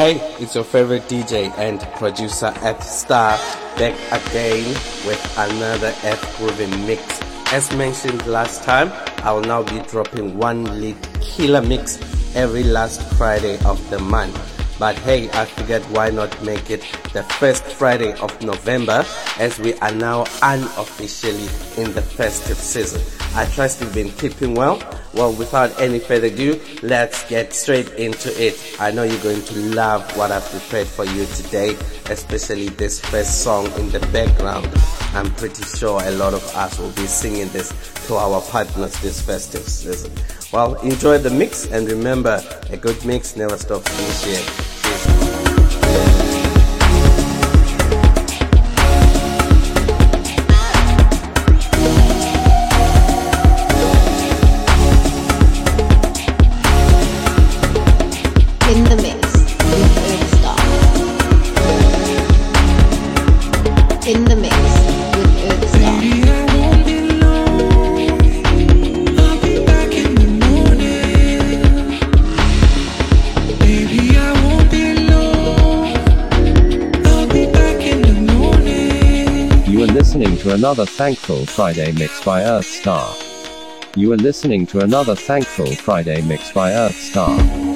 hey, it's your favorite DJ and producer F Star back again with another F Groovy mix. As mentioned last time, I will now be dropping one lead killer mix every last Friday of the month. But hey, I figured why not make it the first Friday of November as we are now unofficially in the festive season. I trust you've been keeping well. Well, without any further ado, let's get straight into it. I know you're going to love what I've prepared for you today, especially this first song in the background. I'm pretty sure a lot of us will be singing this to our partners this festive season. Well, enjoy the mix and remember, a good mix never stops. Another Thankful Friday mix by Earth Star. You are listening to another Thankful Friday mix by Earth Star.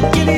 Give you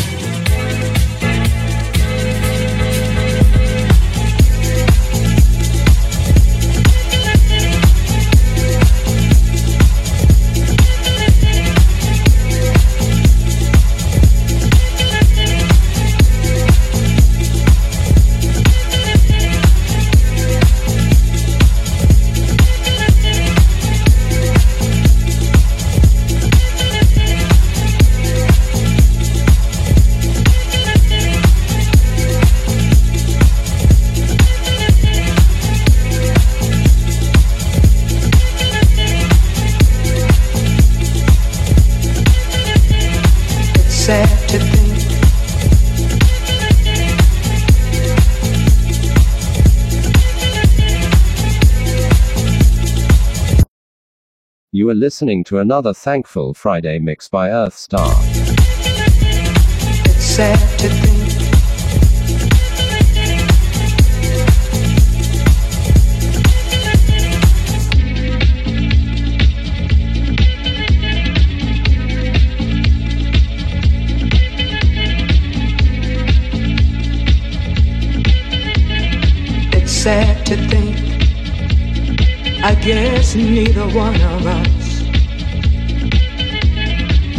Are listening to another Thankful Friday mix by Earth Star. Sad to think I guess neither one of us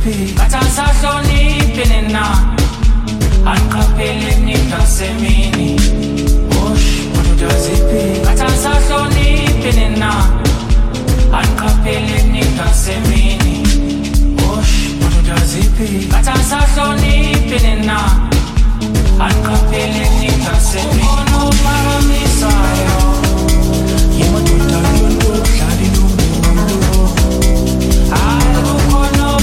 happy katansasho niphini na andqapheli ningasemini osh oludaziphi katansasho niphini na andqapheli ningasemini osh oludaziphi katansasho niphini na andqapheli ningasemini ukhona uphakamisayo yimadoda yonto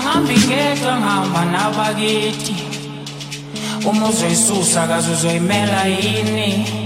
angabi ngeke ngihamba nabakithi. Uma uzoyisusa kaze uzoyimela yini?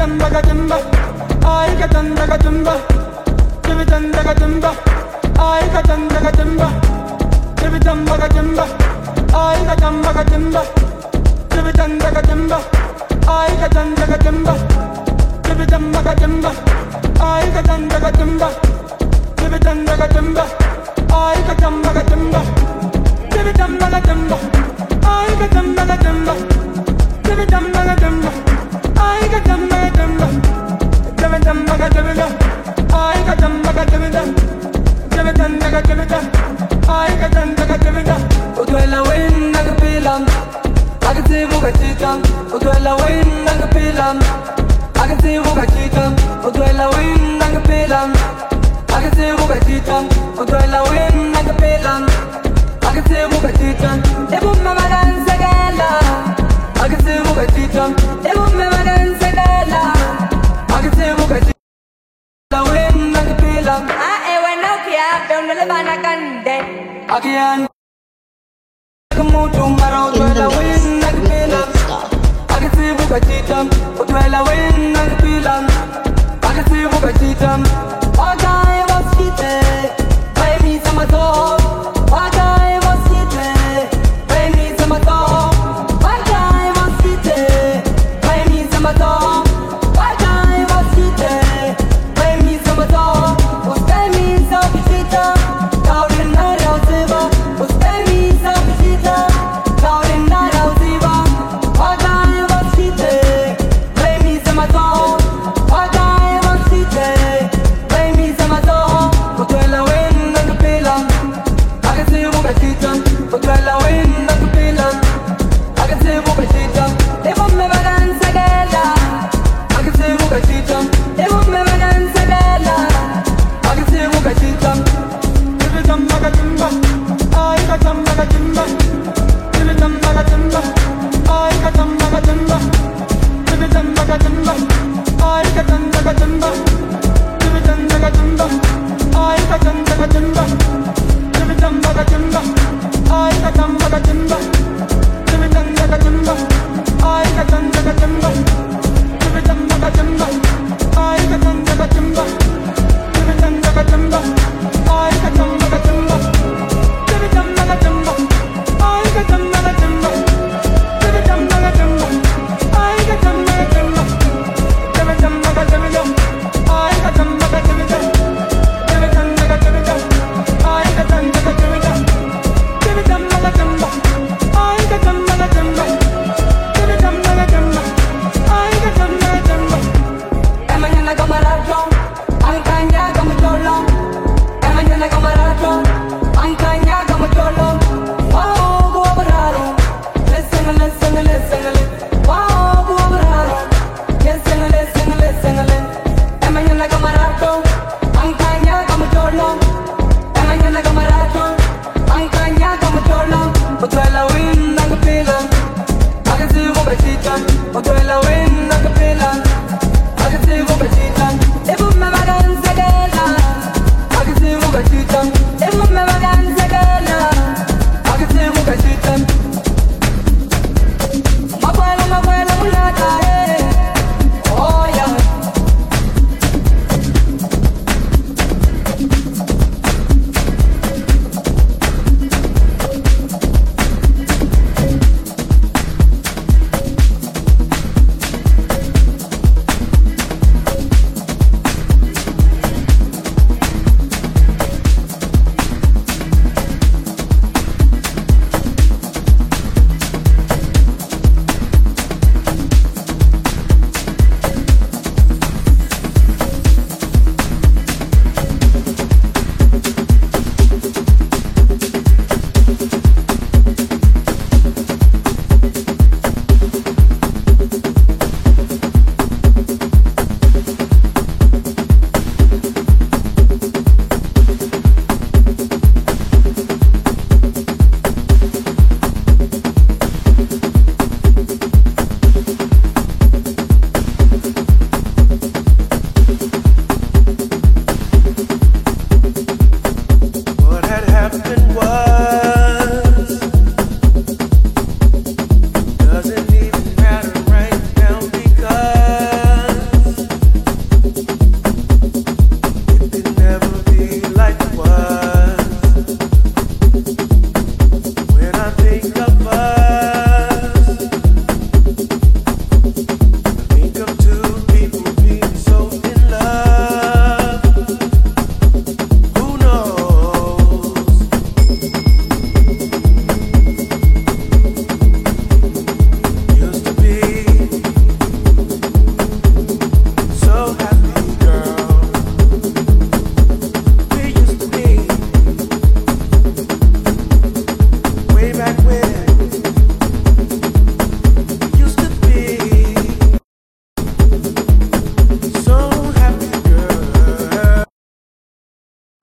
A maga timba, I got a maga timba. Give it a maga timba, I got a maga timba. Give it a maga timba, I got a maga timba. Give it a maga timba, I got a maga timba. Give it a maga timba. I got them back timber. Give it them back timber. I got them I. I. I. Utwela win Utwela win nagapilam Akatibu kachitam Utwela win nagapilam Akatibu kachitam Ibu mama gala Akatibu kachitam Ibu mama dansa gala Akatibu kachitam Utwela win nagapilam Ah, eh, bueno, que ya veo no le van a cantar. Akian Kamutu maro In the Utwela mix win with nagapilam Earthstar. akasibu kachitam utwela win nagapilam akasibu kachitam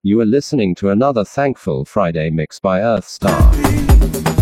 You are listening to another Thankful Friday mix by Earthstar.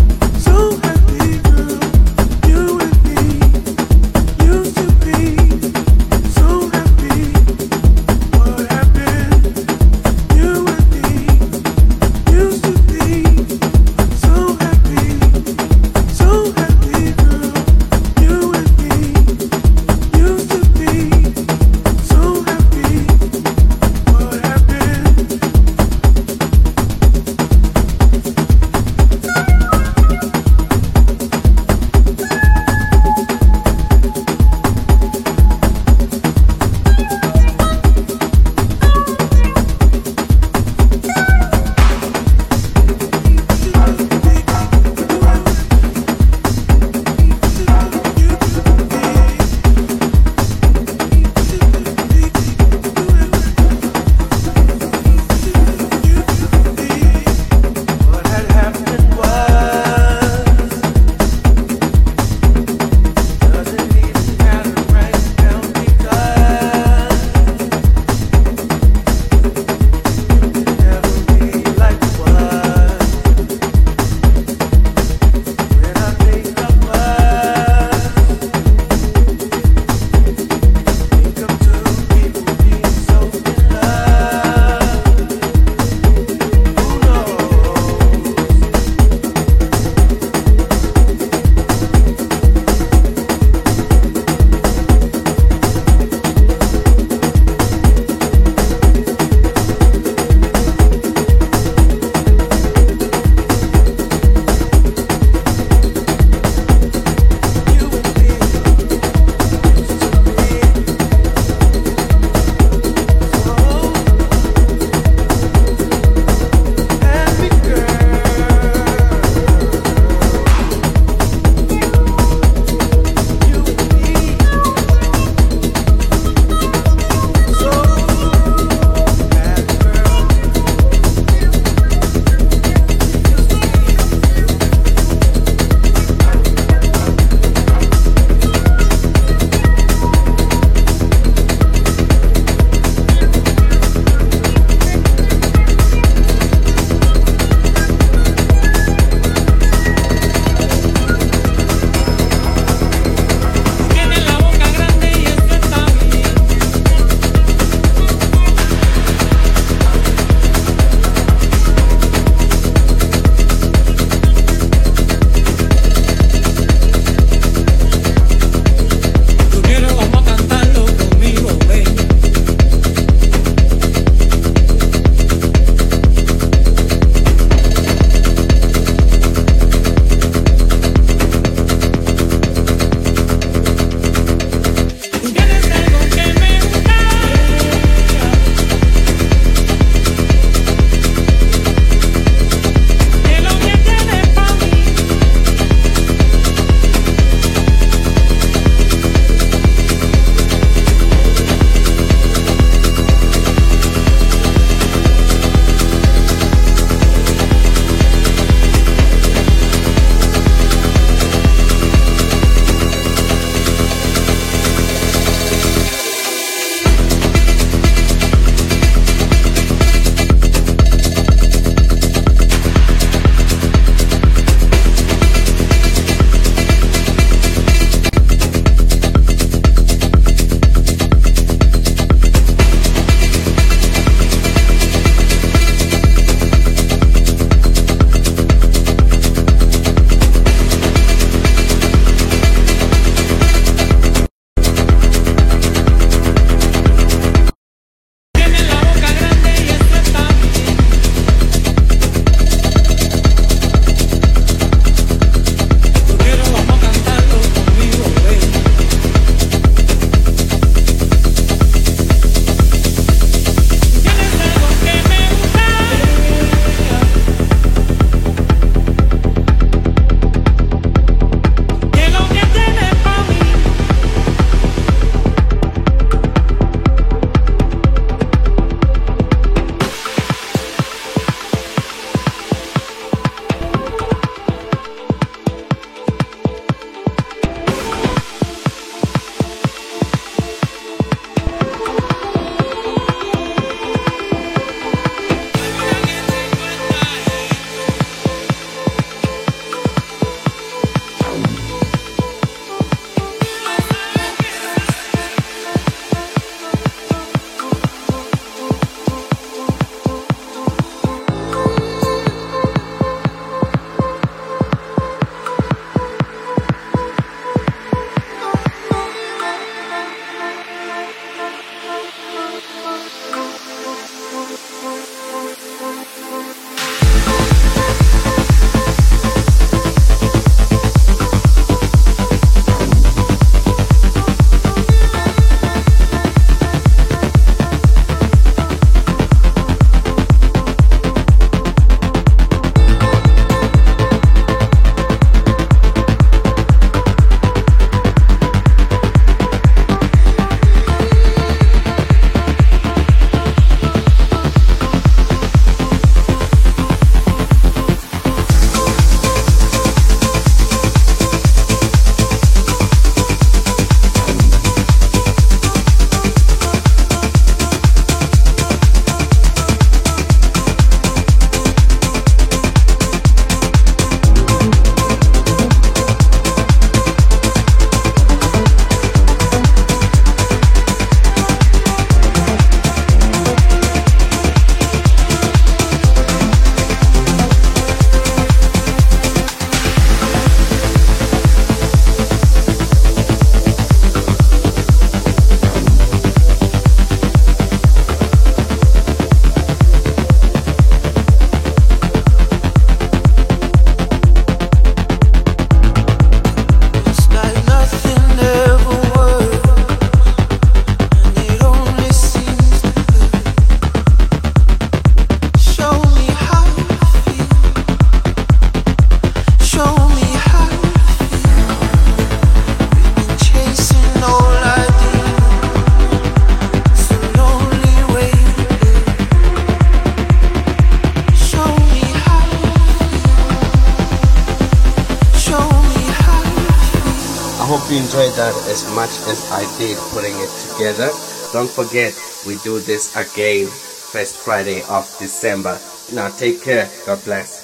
Together. Don't forget, we do this again first Friday of December. Now take care. God bless.